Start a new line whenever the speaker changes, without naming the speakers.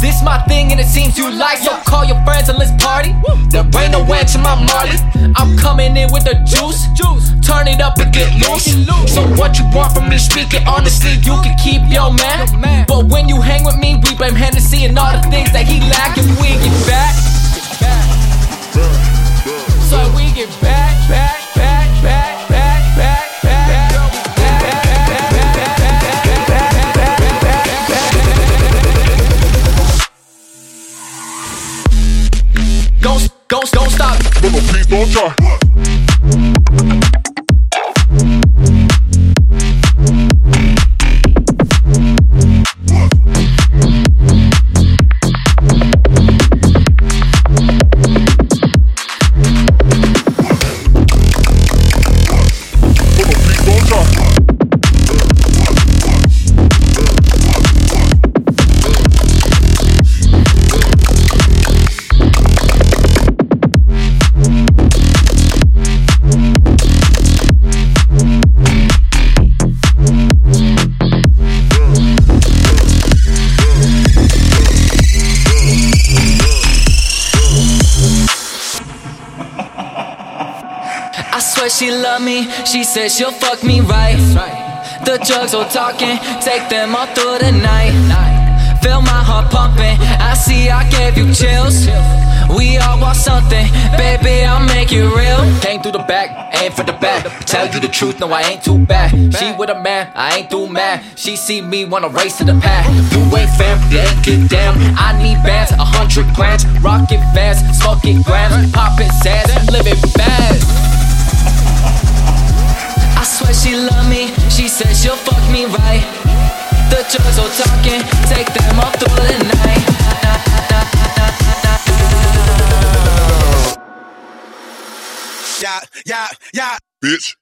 This my thing and it seems you like. So friends and let's party. There ain't no end to my Marley. I'm coming in with the juice. Turn it up and get loose. So what you want from me? Speak it honestly. You can keep your man. But when you hang with me, we blame Hennessy and all the things that he lack, and we get back.
No,
Swear she love me. She said she'll fuck me right. The drugs all talking, take them all through the night. Feel my heart pumping. I see I gave you chills. We all want something, baby. I'll make it real. Came through the back, aim for the back. Tell you the truth, no, I ain't too bad. She with a man, I ain't too mad. She see me wanna race to the pack. You ain't fam, ain't get down. I need bands, a hundred grand. Rocket fast, smoking grams, popping sands, living fast. I swear she love me. She said she'll fuck me right. The drugs all talking, take them all through the night.
Yeah, yeah, yeah.
Bitch.